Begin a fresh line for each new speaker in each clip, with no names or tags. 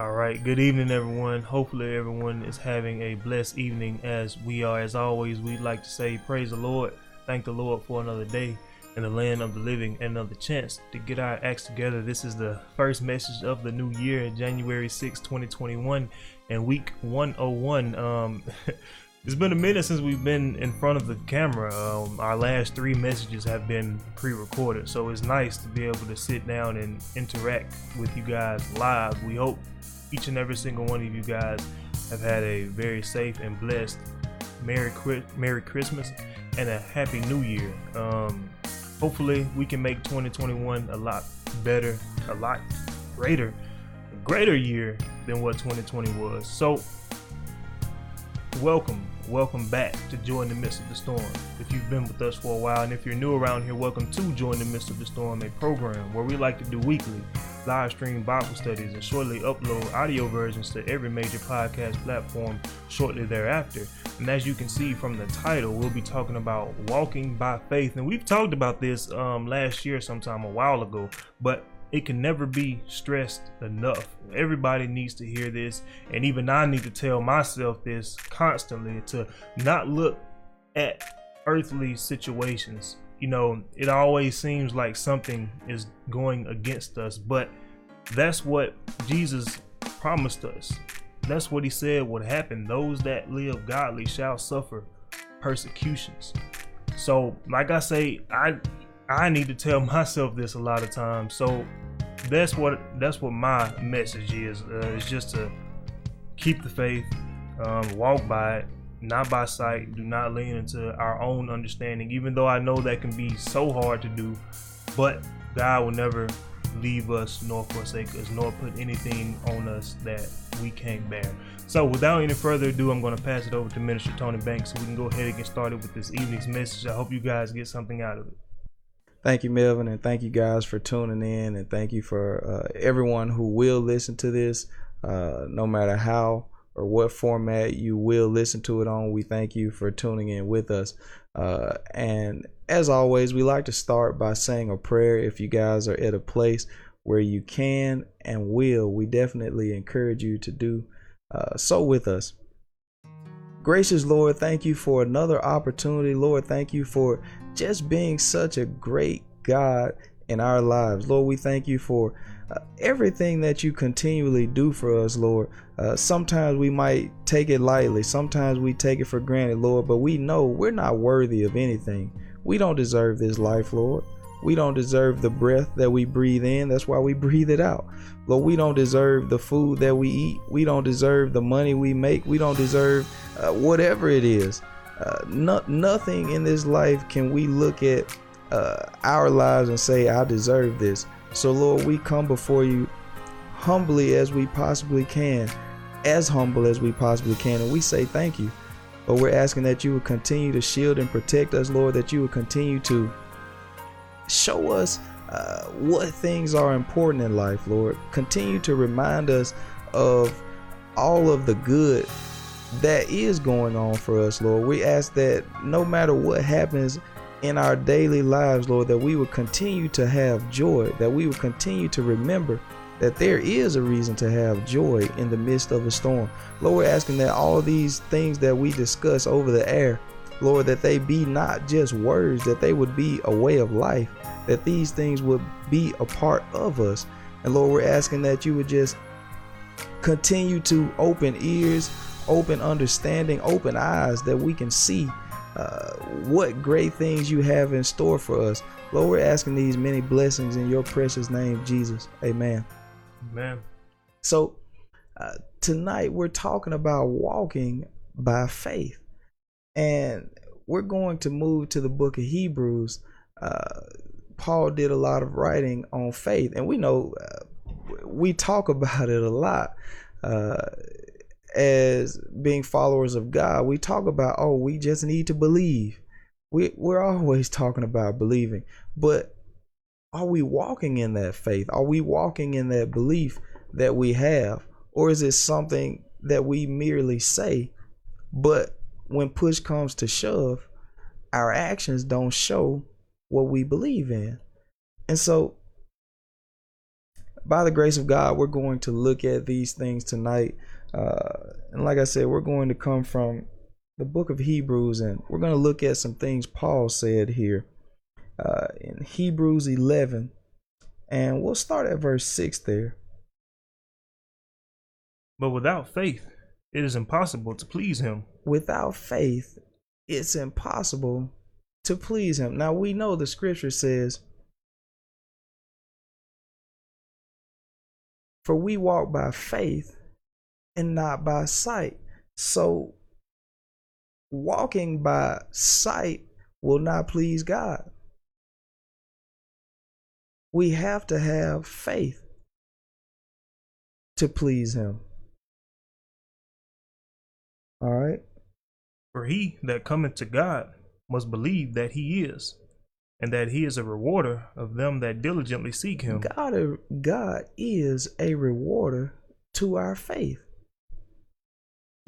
All right, good evening, everyone. Hopefully, everyone is having a blessed evening as we are. As always, we'd like to say, Praise the Lord. Thank the Lord for another day in the land of the living and another chance to get our acts together. This is the first message of the new year, January 6, 2021, and week 101. Um, it's been a minute since we've been in front of the camera. Um, our last three messages have been pre recorded, so it's nice to be able to sit down and interact with you guys live. We hope each and every single one of you guys have had a very safe and blessed Merry, Merry Christmas and a Happy New Year. Um, hopefully, we can make 2021 a lot better, a lot greater, a greater year than what 2020 was. So, welcome, welcome back to Joy in the Midst of the Storm. If you've been with us for a while, and if you're new around here, welcome to Joy in the Midst of the Storm, a program where we like to do weekly live stream Bible studies and shortly upload audio versions to every major podcast platform shortly thereafter. And as you can see from the title, we'll be talking about walking by faith. And we've talked about this um, last year, sometime a while ago, but it can never be stressed enough. Everybody needs to hear this, and even I need to tell myself this constantly to not look at earthly situations. You know, it always seems like something is going against us, but that's what Jesus promised us. That's what he said would happen. Those that live godly shall suffer persecutions. So, like I say, I I need to tell myself this a lot of times. So that's what that's what my message is. Uh, it's just to keep the faith, um, walk by it, not by sight. Do not lean into our own understanding, even though I know that can be so hard to do. But God will never leave us nor forsake us, nor put anything on us that we can't bear. So, without any further ado, I'm going to pass it over to Minister Tony Banks so we can go ahead and get started with this evening's message. I hope you guys get something out of it.
Thank you, Melvin, and thank you guys for tuning in, and thank you for uh, everyone who will listen to this, uh, no matter how or what format you will listen to it on. We thank you for tuning in with us. Uh, and as always, we like to start by saying a prayer. If you guys are at a place where you can and will, we definitely encourage you to do uh, so with us. Gracious Lord, thank you for another opportunity. Lord, thank you for just being such a great God in our lives. Lord, we thank you for uh, everything that you continually do for us, Lord. Uh, sometimes we might take it lightly, sometimes we take it for granted, Lord, but we know we're not worthy of anything. We don't deserve this life, Lord. We don't deserve the breath that we breathe in. That's why we breathe it out. Lord, we don't deserve the food that we eat. We don't deserve the money we make. We don't deserve uh, whatever it is. Uh, no, nothing in this life can we look at uh, our lives and say, I deserve this. So, Lord, we come before you humbly as we possibly can, as humble as we possibly can, and we say thank you. But we're asking that you would continue to shield and protect us, Lord, that you would continue to show us uh, what things are important in life, Lord. Continue to remind us of all of the good that is going on for us, Lord. We ask that no matter what happens in our daily lives, Lord, that we would continue to have joy, that we would continue to remember that there is a reason to have joy in the midst of a storm. Lord, we're asking that all these things that we discuss over the air, Lord, that they be not just words, that they would be a way of life, that these things would be a part of us. And Lord, we're asking that you would just continue to open ears, open understanding, open eyes that we can see uh, what great things you have in store for us. Lord, we're asking these many blessings in your precious name, Jesus. Amen.
Amen.
So, uh, tonight we're talking about walking by faith. And we're going to move to the book of Hebrews. Uh, Paul did a lot of writing on faith, and we know uh, we talk about it a lot. Uh, as being followers of God, we talk about, oh, we just need to believe. We we're always talking about believing, but are we walking in that faith? Are we walking in that belief that we have, or is it something that we merely say, but when push comes to shove, our actions don't show what we believe in? And so by the grace of God, we're going to look at these things tonight. Uh, and like I said, we're going to come from the book of Hebrews and we're going to look at some things Paul said here uh, in Hebrews 11. And we'll start at verse 6 there.
But without faith, it is impossible to please him.
Without faith, it's impossible to please him. Now we know the scripture says, For we walk by faith and not by sight. So walking by sight will not please God. We have to have faith to please Him. All right.
For he that cometh to God must believe that he is, and that he is a rewarder of them that diligently seek him.
God, God is a rewarder to our faith.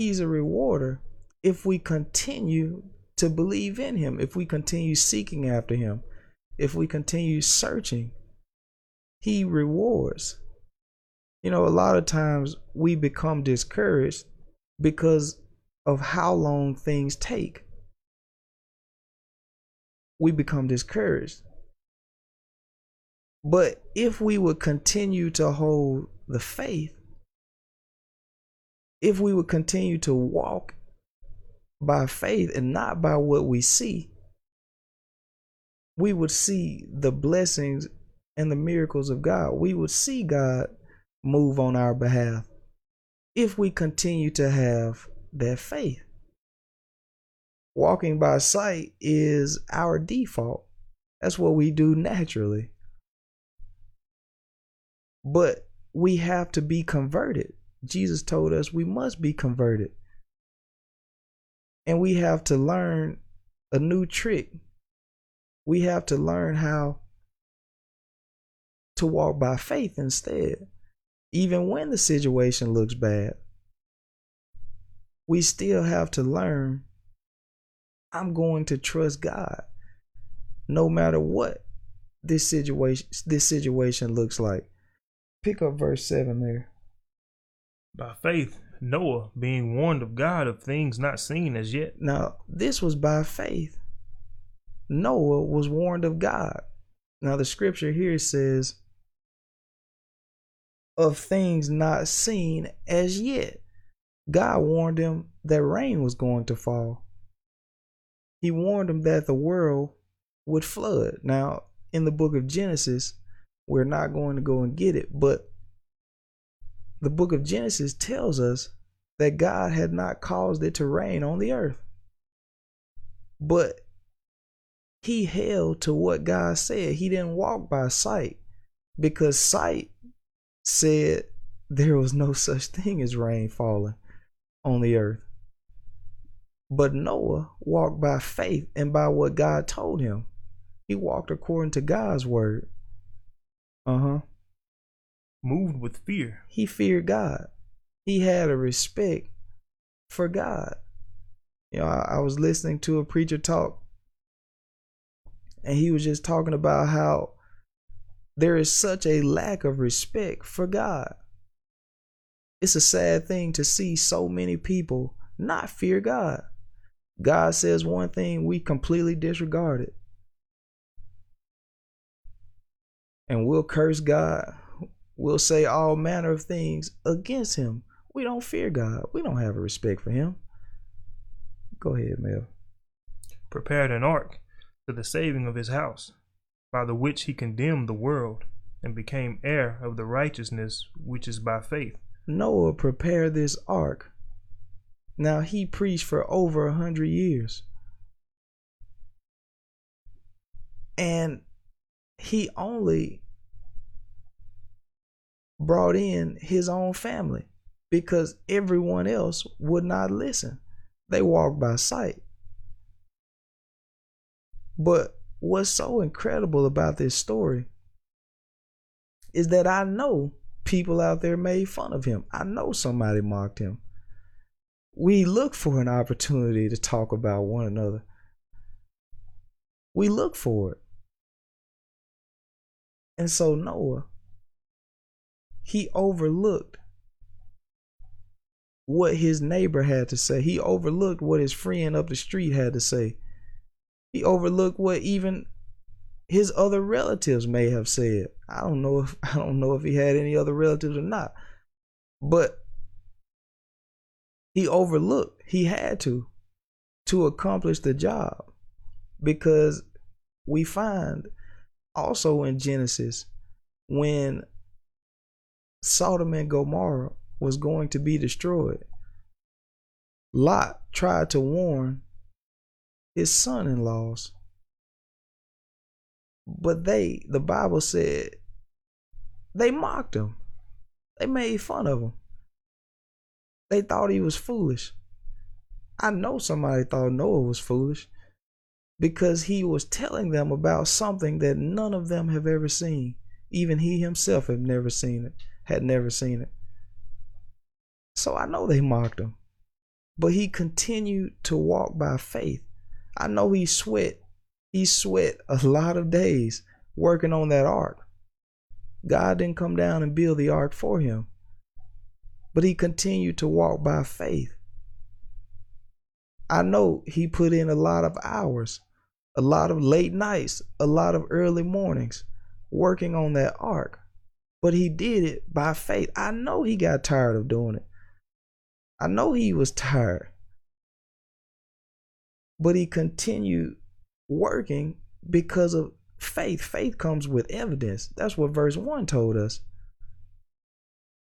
He's a rewarder if we continue to believe in him, if we continue seeking after him, if we continue searching. He rewards. You know, a lot of times we become discouraged because of how long things take. We become discouraged. But if we would continue to hold the faith, if we would continue to walk by faith and not by what we see, we would see the blessings and the miracles of God. We would see God move on our behalf if we continue to have that faith. Walking by sight is our default. That's what we do naturally. But we have to be converted. Jesus told us we must be converted. And we have to learn a new trick. We have to learn how to walk by faith instead, even when the situation looks bad we still have to learn I'm going to trust God no matter what this situation this situation looks like. Pick up verse 7 there.
By faith, Noah, being warned of God of things not seen as yet.
Now, this was by faith. Noah was warned of God. Now, the scripture here says, of things not seen as yet. God warned him that rain was going to fall. He warned him that the world would flood. Now, in the book of Genesis, we're not going to go and get it, but the book of Genesis tells us that God had not caused it to rain on the earth. But he held to what God said. He didn't walk by sight because sight said there was no such thing as rain falling on the earth. But Noah walked by faith and by what God told him. He walked according to God's word. Uh huh.
Moved with fear.
He feared God. He had a respect for God. You know, I, I was listening to a preacher talk, and he was just talking about how there is such a lack of respect for God. It's a sad thing to see so many people not fear God. God says one thing, we completely disregard it. And we'll curse God. We'll say all manner of things against him. We don't fear God. We don't have a respect for him. Go ahead, Mel.
Prepared an ark to the saving of his house, by the which he condemned the world, and became heir of the righteousness which is by faith.
Noah prepared this ark. Now he preached for over a hundred years. And he only brought in his own family because everyone else would not listen. They walked by sight. But what's so incredible about this story is that I know people out there made fun of him. I know somebody mocked him. We look for an opportunity to talk about one another. We look for it. And so Noah he overlooked what his neighbor had to say. He overlooked what his friend up the street had to say. He overlooked what even his other relatives may have said. I don't know if I don't know if he had any other relatives or not. But he overlooked. He had to to accomplish the job because we find also in Genesis when Sodom and Gomorrah was going to be destroyed. Lot tried to warn his son in laws. But they, the Bible said, they mocked him. They made fun of him. They thought he was foolish. I know somebody thought Noah was foolish because he was telling them about something that none of them have ever seen. Even he himself had never seen it, had never seen it. So I know they mocked him. But he continued to walk by faith. I know he sweat. He sweat a lot of days working on that ark. God didn't come down and build the ark for him. But he continued to walk by faith. I know he put in a lot of hours, a lot of late nights, a lot of early mornings working on that ark. But he did it by faith. I know he got tired of doing it. I know he was tired. But he continued working because of faith. Faith comes with evidence. That's what verse 1 told us.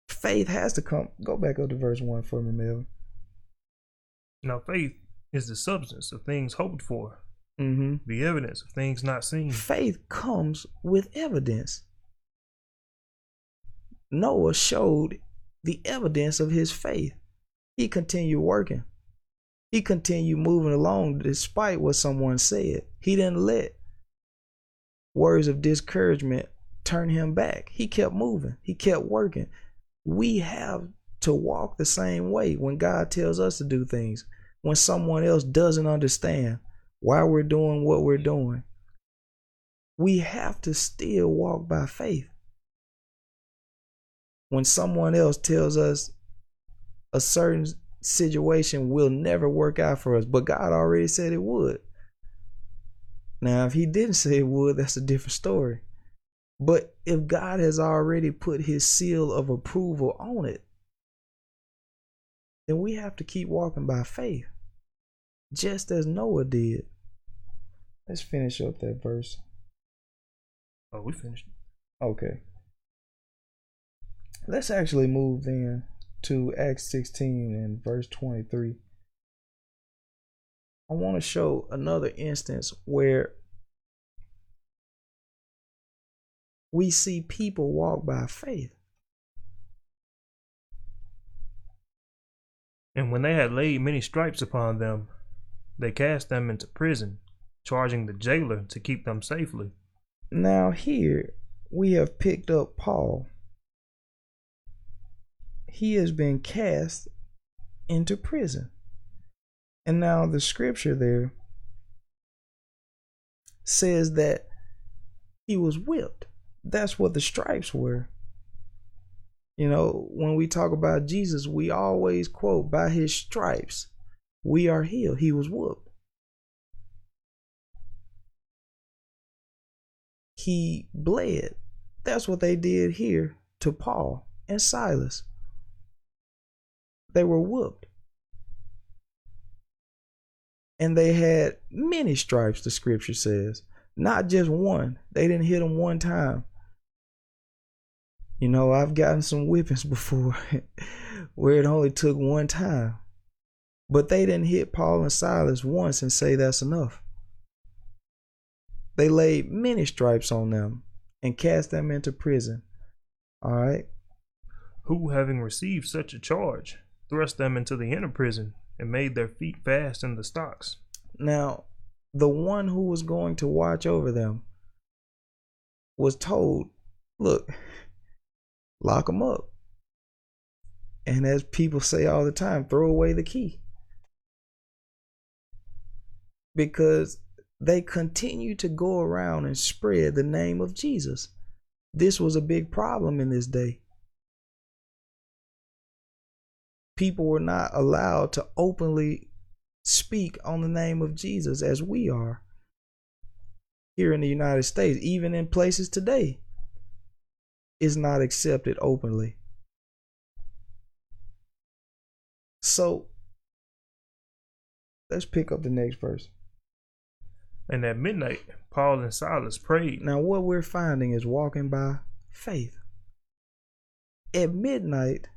Faith has to come. Go back up to verse 1 for me, Melvin.
Now, faith is the substance of things hoped for,
Mm-hmm.
the evidence of things not seen.
Faith comes with evidence. Noah showed the evidence of his faith. He continued working. He continued moving along despite what someone said. He didn't let words of discouragement turn him back. He kept moving. He kept working. We have to walk the same way when God tells us to do things. When someone else doesn't understand why we're doing what we're doing, we have to still walk by faith. When someone else tells us a certain situation will never work out for us, but God already said it would. Now, if He didn't say it would, that's a different story. But if God has already put His seal of approval on it, then we have to keep walking by faith, just as Noah did. Let's finish up that verse.
Oh, we finished.
Okay. Let's actually move then to Acts 16 and verse 23. I want to show another instance where we see people walk by faith.
And when they had laid many stripes upon them, they cast them into prison, charging the jailer to keep them safely.
Now, here we have picked up Paul. He has been cast into prison. And now the scripture there says that he was whipped. That's what the stripes were. You know, when we talk about Jesus, we always quote, by his stripes, we are healed. He was whooped. He bled. That's what they did here to Paul and Silas. They were whooped. And they had many stripes, the scripture says. Not just one. They didn't hit them one time. You know, I've gotten some whippings before where it only took one time. But they didn't hit Paul and Silas once and say that's enough. They laid many stripes on them and cast them into prison. All right.
Who, having received such a charge, thrust them into the inner prison and made their feet fast in the stocks.
Now, the one who was going to watch over them was told, look, lock them up. And as people say all the time, throw away the key. Because they continue to go around and spread the name of Jesus. This was a big problem in this day. People were not allowed to openly speak on the name of Jesus as we are here in the United States, even in places today, is not accepted openly. So let's pick up the next verse.
And at midnight, Paul and Silas prayed.
Now, what we're finding is walking by faith. At midnight,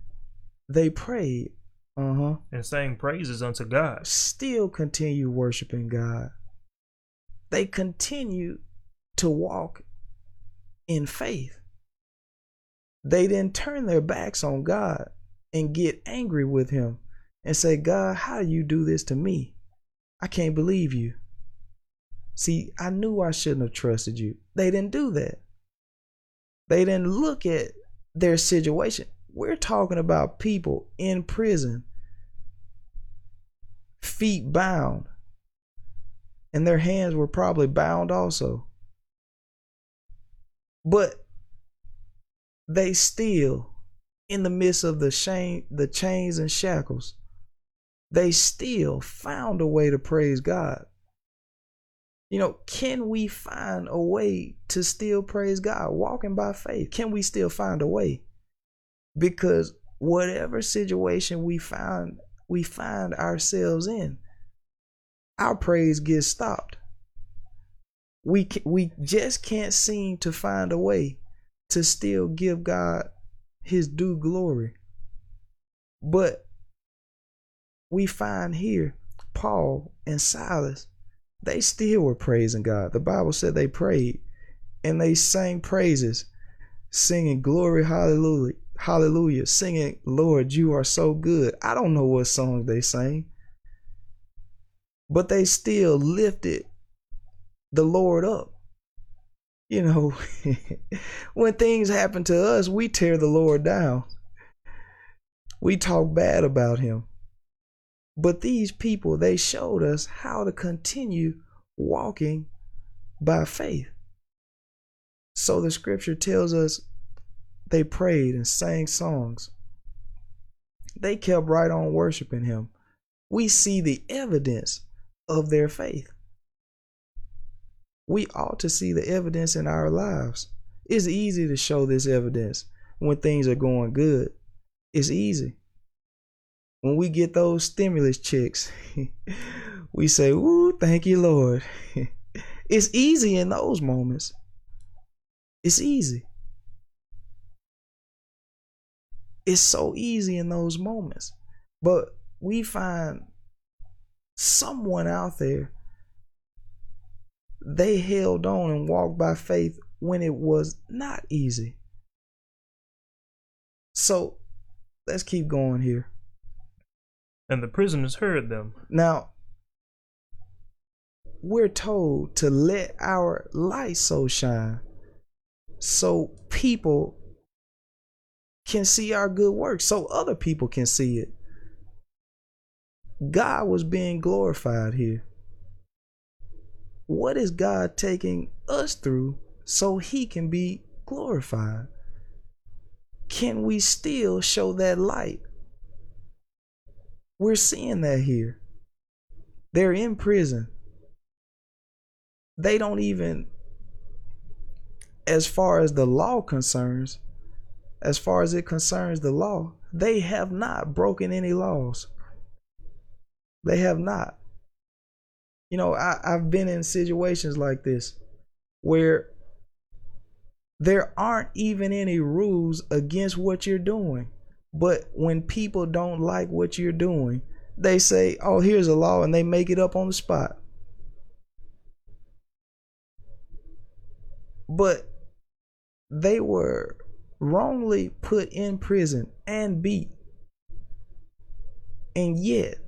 they prayed. Uh huh.
And sang praises unto God.
Still continue worshiping God. They continue to walk in faith. They didn't turn their backs on God and get angry with Him and say, God, how do you do this to me? I can't believe you. See, I knew I shouldn't have trusted you. They didn't do that. They didn't look at their situation. We're talking about people in prison, feet bound, and their hands were probably bound also. But they still, in the midst of the shame, the chains and shackles, they still found a way to praise God. You know, can we find a way to still praise God walking by faith? Can we still find a way? Because whatever situation we find we find ourselves in, our praise gets stopped. We we just can't seem to find a way to still give God his due glory. But we find here Paul and Silas they still were praising God. The Bible said they prayed and they sang praises, singing glory, hallelujah, hallelujah, singing, Lord, you are so good. I don't know what song they sang, but they still lifted the Lord up. You know, when things happen to us, we tear the Lord down. We talk bad about him. But these people, they showed us how to continue walking by faith. So the scripture tells us they prayed and sang songs. They kept right on worshiping him. We see the evidence of their faith. We ought to see the evidence in our lives. It's easy to show this evidence when things are going good. It's easy when we get those stimulus checks, we say, Ooh, thank you, Lord. it's easy in those moments. It's easy. It's so easy in those moments. But we find someone out there, they held on and walked by faith when it was not easy. So let's keep going here
and the prisoners heard them.
Now, we're told to let our light so shine so people can see our good works, so other people can see it. God was being glorified here. What is God taking us through so he can be glorified? Can we still show that light we're seeing that here. They're in prison. They don't even, as far as the law concerns, as far as it concerns the law, they have not broken any laws. They have not. You know, I, I've been in situations like this where there aren't even any rules against what you're doing. But when people don't like what you're doing, they say, oh, here's a law, and they make it up on the spot. But they were wrongly put in prison and beat. And yet,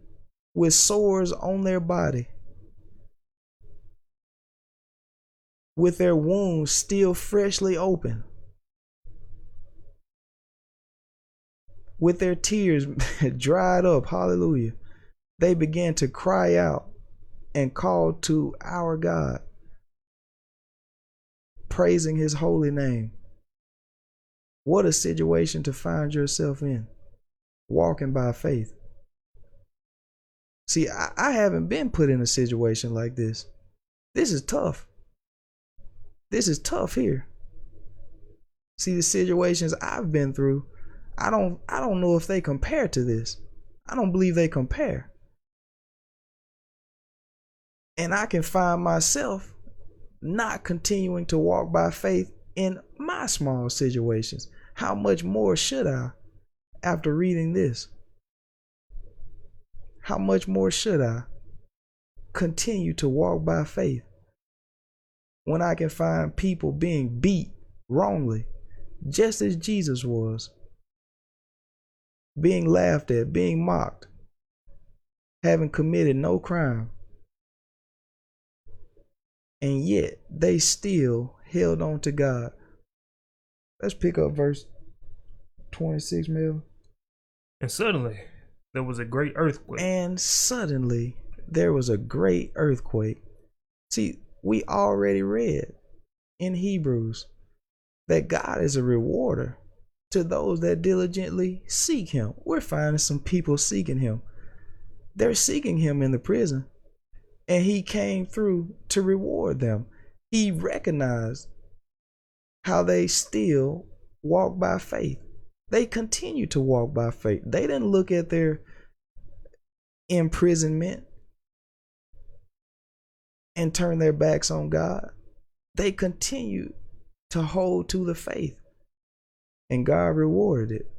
with sores on their body, with their wounds still freshly open, with their tears dried up, hallelujah, they began to cry out and call to our God, praising his holy name. What a situation to find yourself in. walking by faith. See, I, I haven't been put in a situation like this. This is tough. This is tough here. See the situations I've been through, I don't I don't know if they compare to this. I don't believe they compare. And I can find myself not continuing to walk by faith in my small situations. How much more should I after reading this? How much more should I continue to walk by faith when I can find people being beat wrongly, just as Jesus was, being laughed at, being mocked, having committed no crime? and yet they still held on to God. Let's pick up verse 26, Mel.
And suddenly there was a great earthquake.
And suddenly there was a great earthquake. See, we already read in Hebrews that God is a rewarder to those that diligently seek Him. We're finding some people seeking Him. They're seeking Him in the prison and he came through to reward them. He recognized how they still walk by faith. They continue to walk by faith. They didn't look at their imprisonment and turn their backs on God. They continued to hold to the faith, and God rewarded it.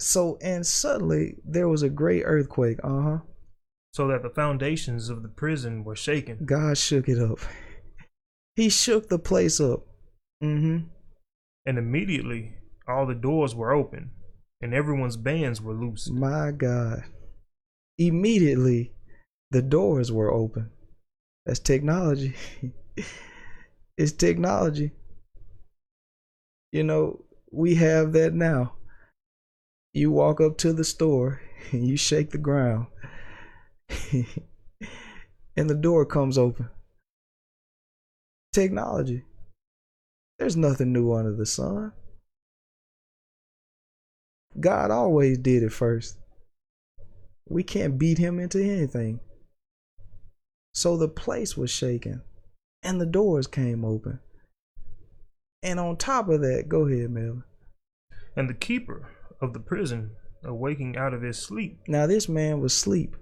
So, and suddenly there was a great earthquake. Uh huh
so that the foundations of the prison were shaken.
God shook it up. He shook the place up. Mm-hmm.
And immediately all the doors were open and everyone's bands were loose.
My God. Immediately the doors were open. That's technology. it's technology. You know, we have that now. You walk up to the store and you shake the ground and the door comes open. Technology. There's nothing new under the sun. God always did it first. We can't beat him into anything. So the place was shaken and the doors came open. And on top of that, go ahead, Melvin.
And the keeper of the prison, awaking out of his sleep.
Now, this man was asleep.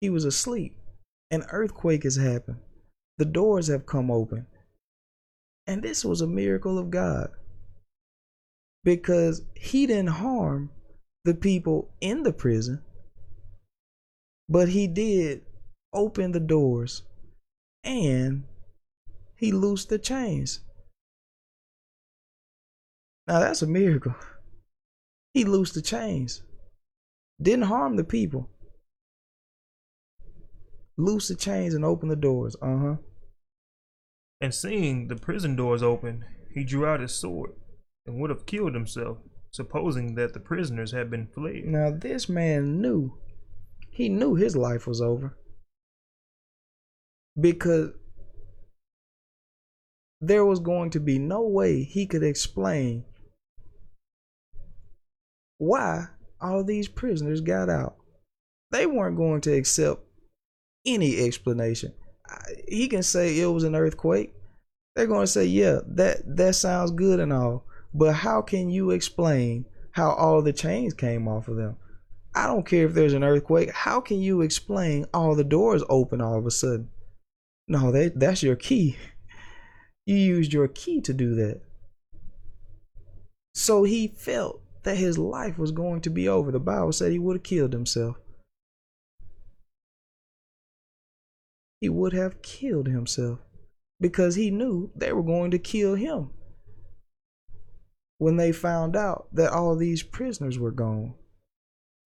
He was asleep. An earthquake has happened. The doors have come open. And this was a miracle of God. Because he didn't harm the people in the prison, but he did open the doors and he loosed the chains. Now that's a miracle. He loosed the chains. Didn't harm the people loose the chains and open the doors. Uh huh.
And seeing the prison doors open, he drew out his sword and would have killed himself, supposing that the prisoners had been fled.
Now, this man knew, he knew his life was over. Because there was going to be no way he could explain why all these prisoners got out. They weren't going to accept any explanation. He can say it was an earthquake. They're going to say, yeah, that that sounds good and all, but how can you explain how all the chains came off of them? I don't care if there's an earthquake. How can you explain all the doors open all of a sudden? No, that that's your key. You used your key to do that. So he felt that his life was going to be over. The Bible said he would have killed himself. He would have killed himself because he knew they were going to kill him when they found out that all these prisoners were gone.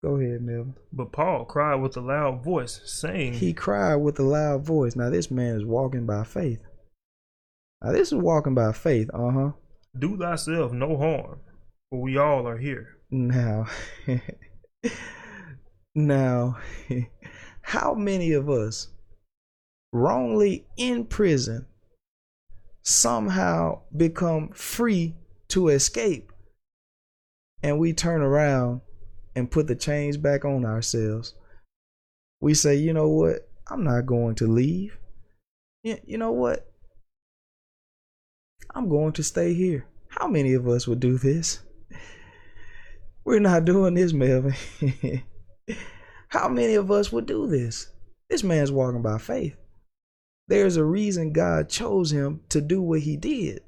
Go ahead, Melvin.
But Paul cried with a loud voice, saying,
He cried with a loud voice. Now, this man is walking by faith. Now, this is walking by faith, uh huh.
Do thyself no harm, for we all are here.
Now, now, how many of us wrongly in prison somehow become free to escape and we turn around and put the chains back on ourselves. We say, you know what? I'm not going to leave. You know what? I'm going to stay here. How many of us would do this? We're not doing this, Melvin. How many of us would do this? This man's walking by faith. There's a reason God chose him to do what he did.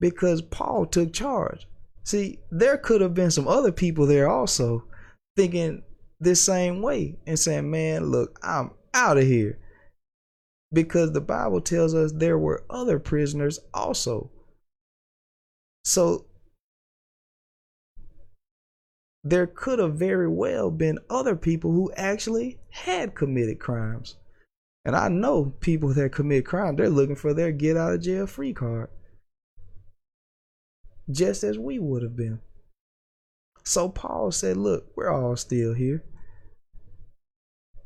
Because Paul took charge. See, there could have been some other people there also thinking this same way and saying, man, look, I'm out of here. Because the Bible tells us there were other prisoners also. So there could have very well been other people who actually had committed crimes. And I know people that commit crime, they're looking for their get out of jail free card. Just as we would have been. So Paul said, Look, we're all still here.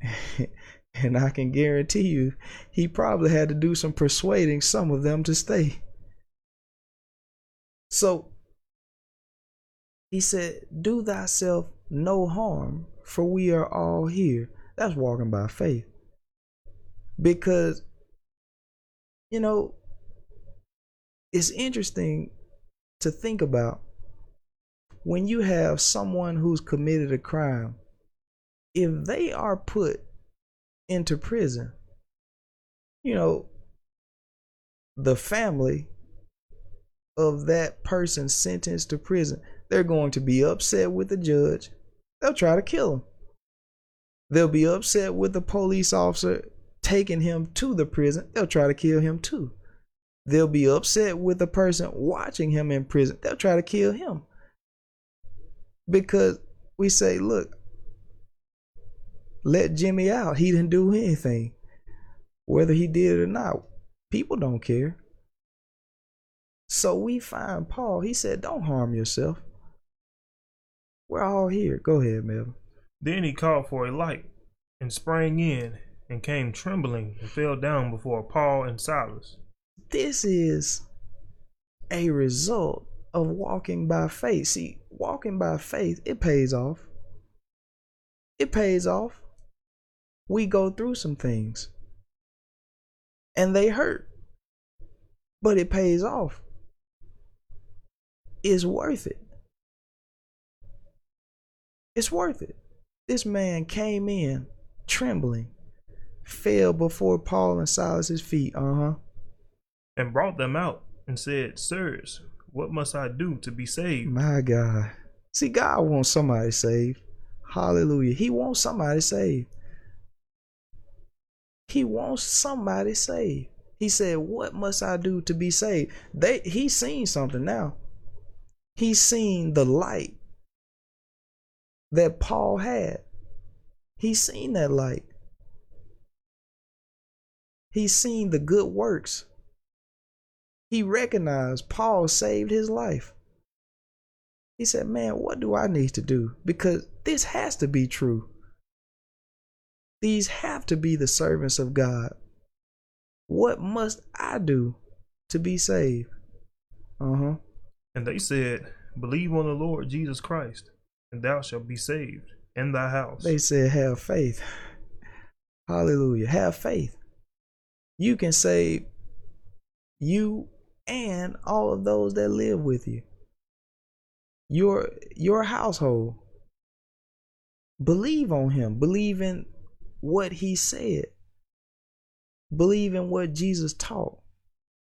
and I can guarantee you, he probably had to do some persuading some of them to stay. So he said, Do thyself no harm, for we are all here. That's walking by faith. Because, you know, it's interesting to think about when you have someone who's committed a crime, if they are put into prison, you know, the family of that person sentenced to prison, they're going to be upset with the judge. They'll try to kill him. They'll be upset with the police officer taking him to the prison. They'll try to kill him too. They'll be upset with the person watching him in prison. They'll try to kill him. Because we say, look, let Jimmy out. He didn't do anything. Whether he did or not, people don't care. So we find Paul, he said, don't harm yourself. We're all here. Go ahead, Melvin.
Then he called for a light and sprang in and came trembling and fell down before Paul and Silas.
This is a result of walking by faith. See, walking by faith, it pays off. It pays off. We go through some things and they hurt, but it pays off. It's worth it. It's worth it. This man came in trembling, fell before Paul and Silas's feet, uh huh,
and brought them out and said, Sirs, what must I do to be saved?
My God. See, God wants somebody saved. Hallelujah. He wants somebody saved. He wants somebody saved. He said, What must I do to be saved? They he's seen something now. He's seen the light that Paul had. He's seen that light. He's seen the good works. He recognized Paul saved his life. He said, Man, what do I need to do? Because this has to be true. These have to be the servants of God. What must I do to be saved? Uh huh.
And they said, Believe on the Lord Jesus Christ, and thou shalt be saved in thy house.
They said, Have faith. Hallelujah. Have faith. You can save you and all of those that live with you. Your your household. Believe on him. Believe in what he said. Believe in what Jesus taught.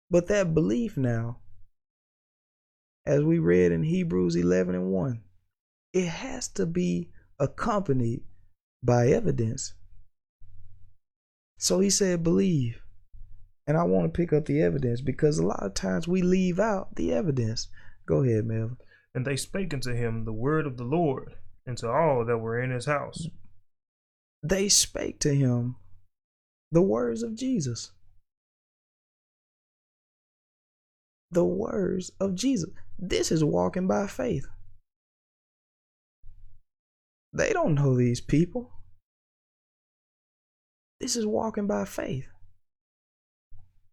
But that belief now, as we read in Hebrews 11 and 1, it has to be accompanied by evidence. So he said, believe. And I want to pick up the evidence because a lot of times we leave out the evidence. Go ahead, Melvin.
And they spake unto him the word of the Lord and to all that were in his house.
They spake to him the words of Jesus. The words of Jesus. This is walking by faith. They don't know these people. This is walking by faith.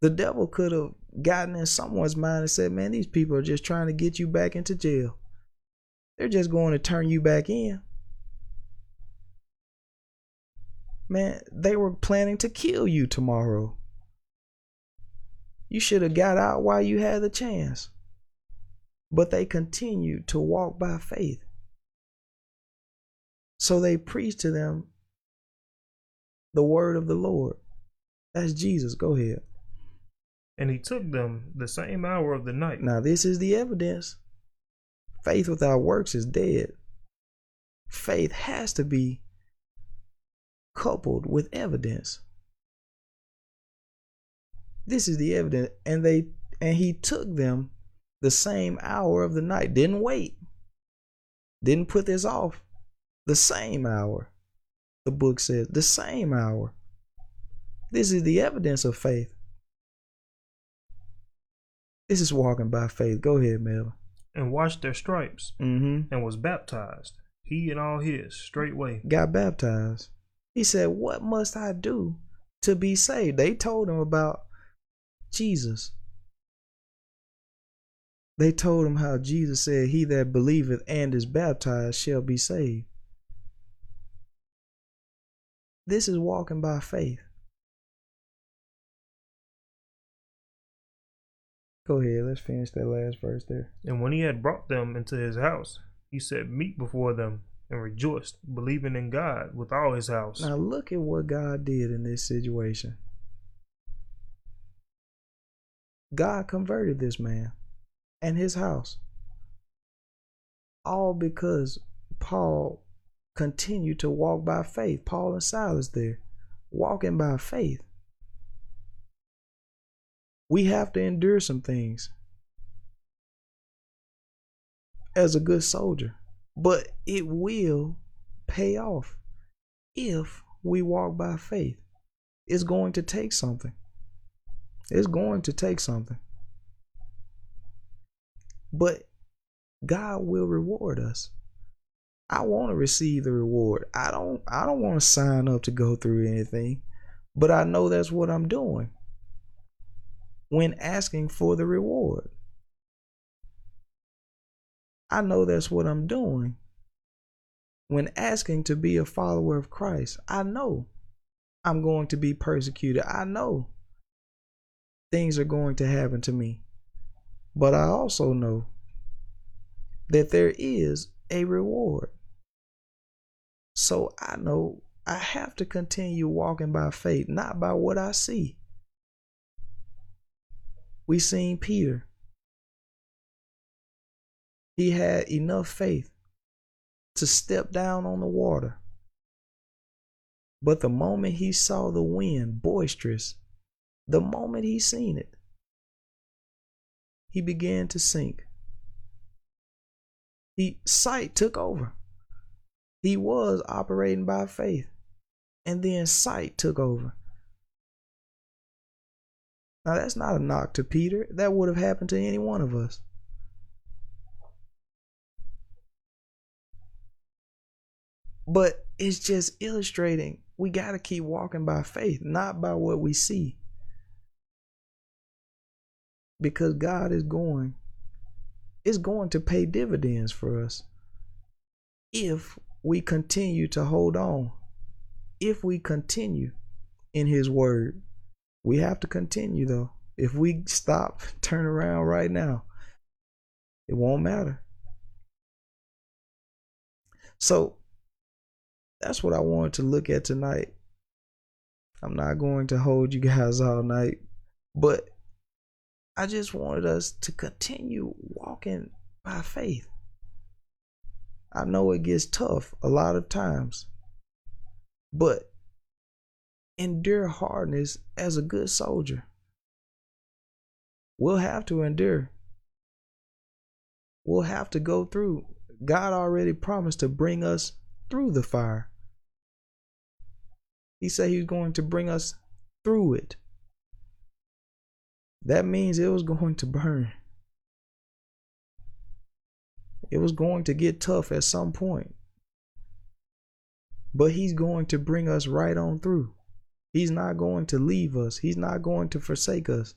The devil could have gotten in someone's mind and said, Man, these people are just trying to get you back into jail. They're just going to turn you back in. Man, they were planning to kill you tomorrow. You should have got out while you had the chance. But they continued to walk by faith. So they preached to them the word of the Lord. That's Jesus. Go ahead.
And he took them the same hour of the night.
Now, this is the evidence. Faith without works is dead. Faith has to be coupled with evidence. This is the evidence. And they and he took them the same hour of the night. Didn't wait. Didn't put this off. The same hour. The book says the same hour. This is the evidence of faith. This is walking by faith. Go ahead, Melvin.
And washed their stripes,
Mm-hmm.
and was baptized, he and all his, straightway.
Got baptized. He said, What must I do to be saved? They told him about Jesus. They told him how Jesus said, He that believeth and is baptized shall be saved. This is walking by faith. Go ahead, let's finish that last verse there.
And when he had brought them into his house, he set meat before them, and rejoiced, believing in God with all his house.
Now look at what God did in this situation. God converted this man and his house. All because Paul continued to walk by faith. Paul and Silas there, walking by faith. We have to endure some things as a good soldier, but it will pay off if we walk by faith. It's going to take something. It's going to take something. But God will reward us. I want to receive the reward. I don't I don't want to sign up to go through anything, but I know that's what I'm doing when asking for the reward. I know that's what I'm doing when asking to be a follower of Christ. I know I'm going to be persecuted. I know things are going to happen to me. But I also know that there is a reward. So I know I have to continue walking by faith, not by what I see. We seen Peter. He had enough faith to step down on the water. But the moment he saw the wind boisterous, the moment he seen it, he began to sink. He sight took over. He was operating by faith, and then sight took over. Now that's not a knock to Peter. That would have happened to any one of us. But it's just illustrating we got to keep walking by faith, not by what we see. Because God is going is going to pay dividends for us if we continue to hold on. If we continue in his word. We have to continue though. If we stop, turn around right now, it won't matter. So that's what I wanted to look at tonight. I'm not going to hold you guys all night, but I just wanted us to continue walking by faith. I know it gets tough a lot of times, but endure hardness as a good soldier. We'll have to endure. We'll have to go through. God already promised to bring us through the fire. He said he was going to bring us through it. That means it was going to burn. It was going to get tough at some point. But he's going to bring us right on through. He's not going to leave us. He's not going to forsake us.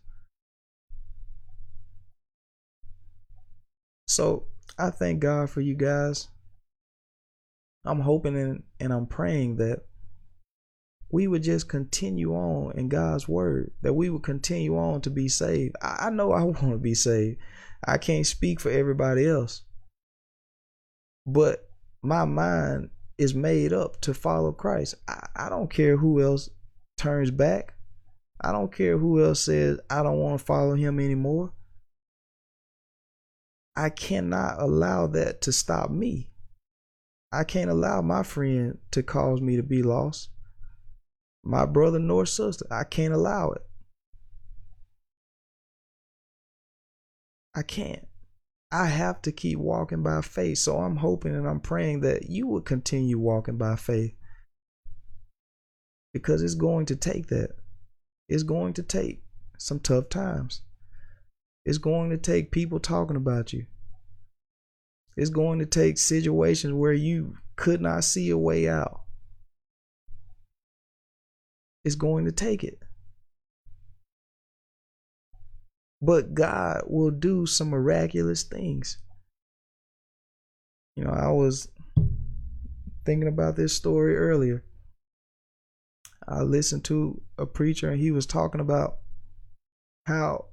So I thank God for you guys. I'm hoping and, and I'm praying that we would just continue on in God's word, that we would continue on to be saved. I, I know I want to be saved. I can't speak for everybody else. But my mind is made up to follow Christ. I, I don't care who else turns back. I don't care who else says I don't want to follow him anymore. I cannot allow that to stop me. I can't allow my friend to cause me to be lost. My brother nor sister, I can't allow it. I can't. I have to keep walking by faith. So I'm hoping and I'm praying that you will continue walking by faith. Because it's going to take that. It's going to take some tough times. It's going to take people talking about you. It's going to take situations where you could not see a way out. It's going to take it. But God will do some miraculous things. You know, I was thinking about this story earlier. I listened to a preacher and he was talking about how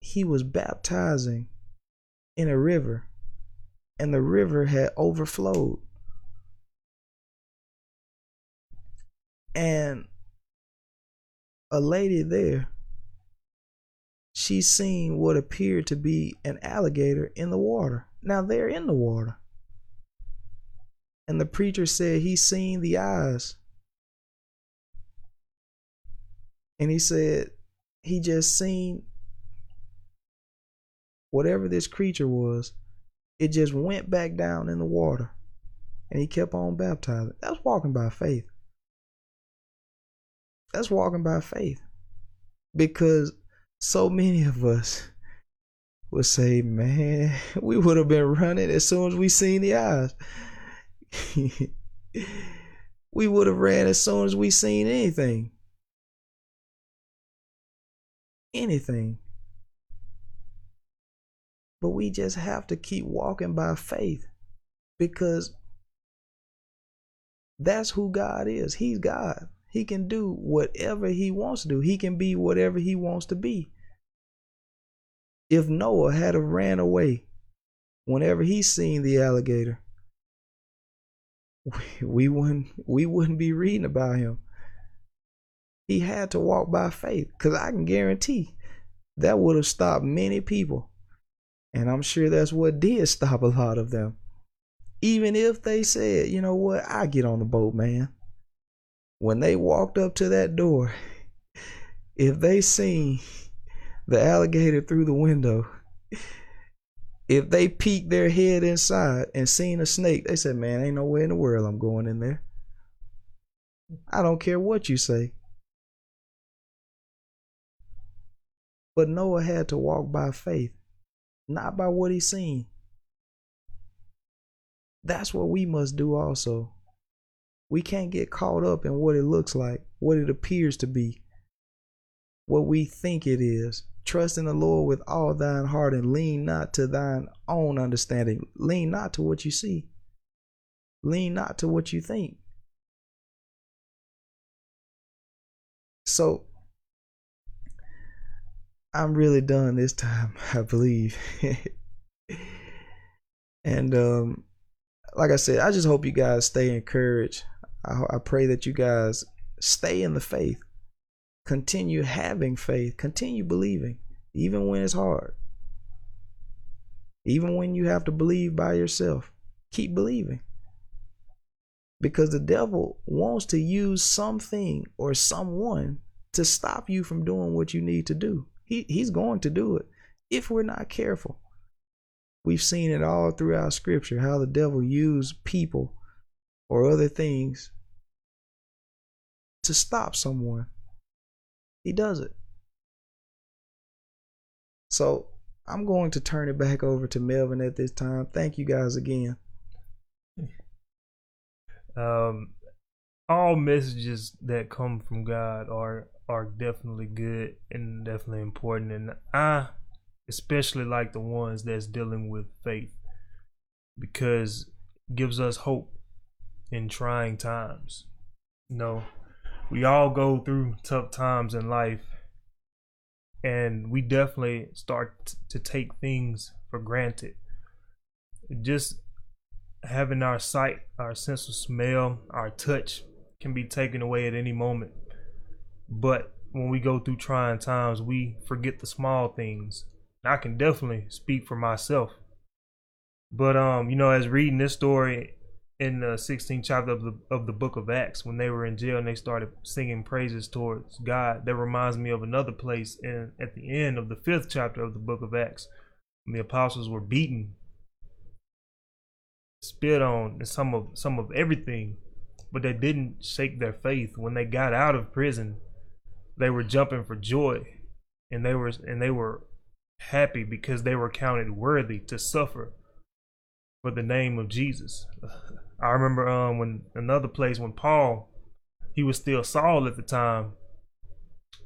he was baptizing in a river and the river had overflowed. And a lady there, she seen what appeared to be an alligator in the water. Now they're in the water. And the preacher said he seen the eyes. And he said he just seen whatever this creature was, it just went back down in the water. And he kept on baptizing. That's walking by faith. That's walking by faith. Because so many of us would say, man, we would have been running as soon as we seen the eyes. we would have ran as soon as we seen anything. Anything. But we just have to keep walking by faith because that's who God is. He's God. He can do whatever he wants to do. He can be whatever he wants to be. If Noah had have ran away whenever he seen the alligator, we wouldn't we wouldn't be reading about him. He had to walk by faith because I can guarantee that would have stopped many people and I'm sure that's what did stop a lot of them. Even if they said, you know what, I get on the boat, man. When they walked up to that door, if they seen the alligator through the window, if they peeked their head inside and seen a snake, they said, man, ain't no way in the world I'm going in there. I don't care what you say. But Noah had to walk by faith not by what he seen. That's what we must do also. We can't get caught up in what it looks like, what it appears to be, what we think it is. Trust in the Lord with all thine heart and lean not to thine own understanding. Lean not to what you see. Lean not to what you think. So I'm really done this time, I believe. and um, like I said, I just hope you guys stay encouraged. I, I pray that you guys stay in the faith, continue having faith, continue believing, even when it's hard. Even when you have to believe by yourself, keep believing. Because the devil wants to use something or someone to stop you from doing what you need to do. He, he's going to do it if we're not careful. We've seen it all throughout scripture how the devil used people or other things to stop someone. He does it. So I'm going to turn it back over to Melvin at this time. Thank you guys again.
Um, all messages that come from God are are definitely good and definitely important. And I especially like the ones that's dealing with faith, because it gives us hope in trying times. You know, we all go through tough times in life, and we definitely start to take things for granted. Just having our sight, our sense of smell, our touch can be taken away at any moment. But when we go through trying times, we forget the small things. I can definitely speak for myself. But um, you know, as reading this story in the 16th chapter of the of the book of Acts, when they were in jail and they started singing praises towards God, that reminds me of another place in at the end of the fifth chapter of the book of Acts, when the apostles were beaten, spit on, and some of some of everything, but they didn't shake their faith. When they got out of prison, they were jumping for joy, and they were and they were happy because they were counted worthy to suffer for the name of Jesus. I remember um when another place when Paul he was still Saul at the time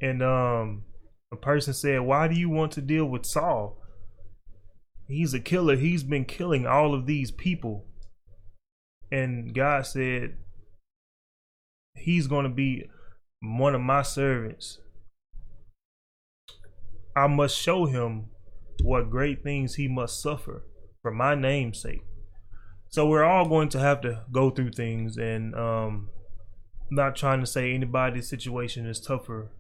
and um a person said, "Why do you want to deal with Saul? He's a killer. He's been killing all of these people." And God said, "He's going to be one of my servants. I must show him what great things he must suffer for my name's sake." So we're all going to have to go through things, and um, not trying to say anybody's situation is tougher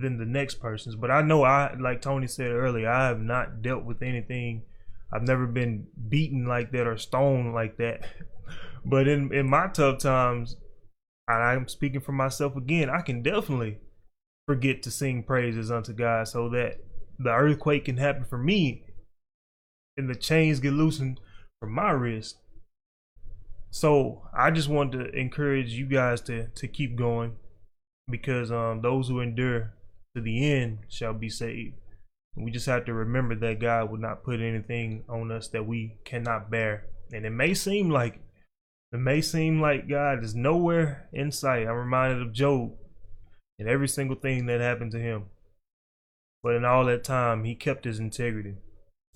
than the next person's, but I know I, like Tony said earlier, I have not dealt with anything. I've never been beaten like that or stoned like that. But in in my tough times, and I'm speaking for myself again, I can definitely forget to sing praises unto God so that the earthquake can happen for me and the chains get loosened from my wrist. So I just want to encourage you guys to to keep going because um those who endure to the end shall be saved. We just have to remember that God would not put anything on us that we cannot bear. And it may seem like it may seem like God is nowhere in sight. I'm reminded of Job and every single thing that happened to him. But in all that time, he kept his integrity.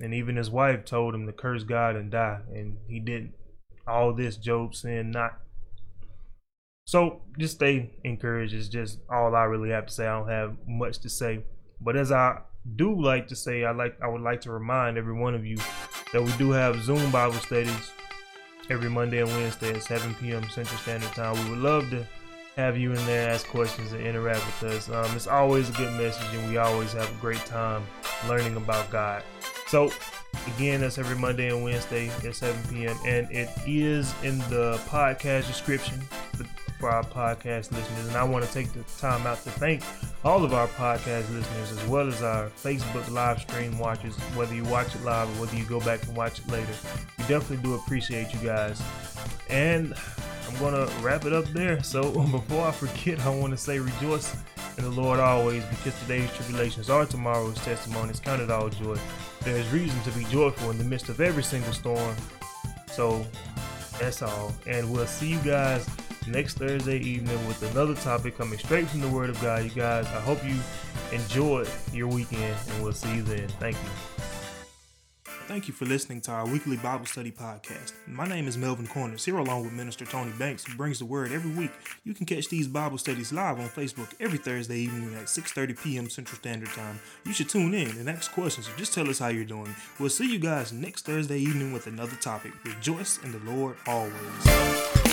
And even his wife told him to curse God and die, and he didn't. All this Job saying not. So just stay encouraged is just all I really have to say. I don't have much to say. But as I do like to say, I like I would like to remind every one of you that we do have Zoom Bible studies every Monday and Wednesday at 7 p.m. Central Standard Time. We would love to have you in there, ask questions, and interact with us. Um, it's always a good message, and we always have a great time learning about God. So, again, that's every Monday and Wednesday at 7 p.m. And it is in the podcast description for our podcast listeners. And I want to take the time out to thank all of our podcast listeners as well as our Facebook live stream watchers, whether you watch it live or whether you go back and watch it later. We definitely do appreciate you guys. And I'm going to wrap it up there. So before I forget, I want to say rejoice in the Lord always because today's tribulations are tomorrow's testimonies. Count it all joy. There's reason to be joyful in the midst of every single storm. So that's all. And we'll see you guys next Thursday evening with another topic coming straight from the Word of God. You guys, I hope you enjoy your weekend and we'll see you then. Thank you. Thank you for listening to our weekly Bible study podcast. My name is Melvin Corners, here along with Minister Tony Banks, who brings the word every week. You can catch these Bible studies live on Facebook every Thursday evening at 6.30 p.m. Central Standard Time. You should tune in and ask questions or just tell us how you're doing. We'll see you guys next Thursday evening with another topic. Rejoice in the Lord always.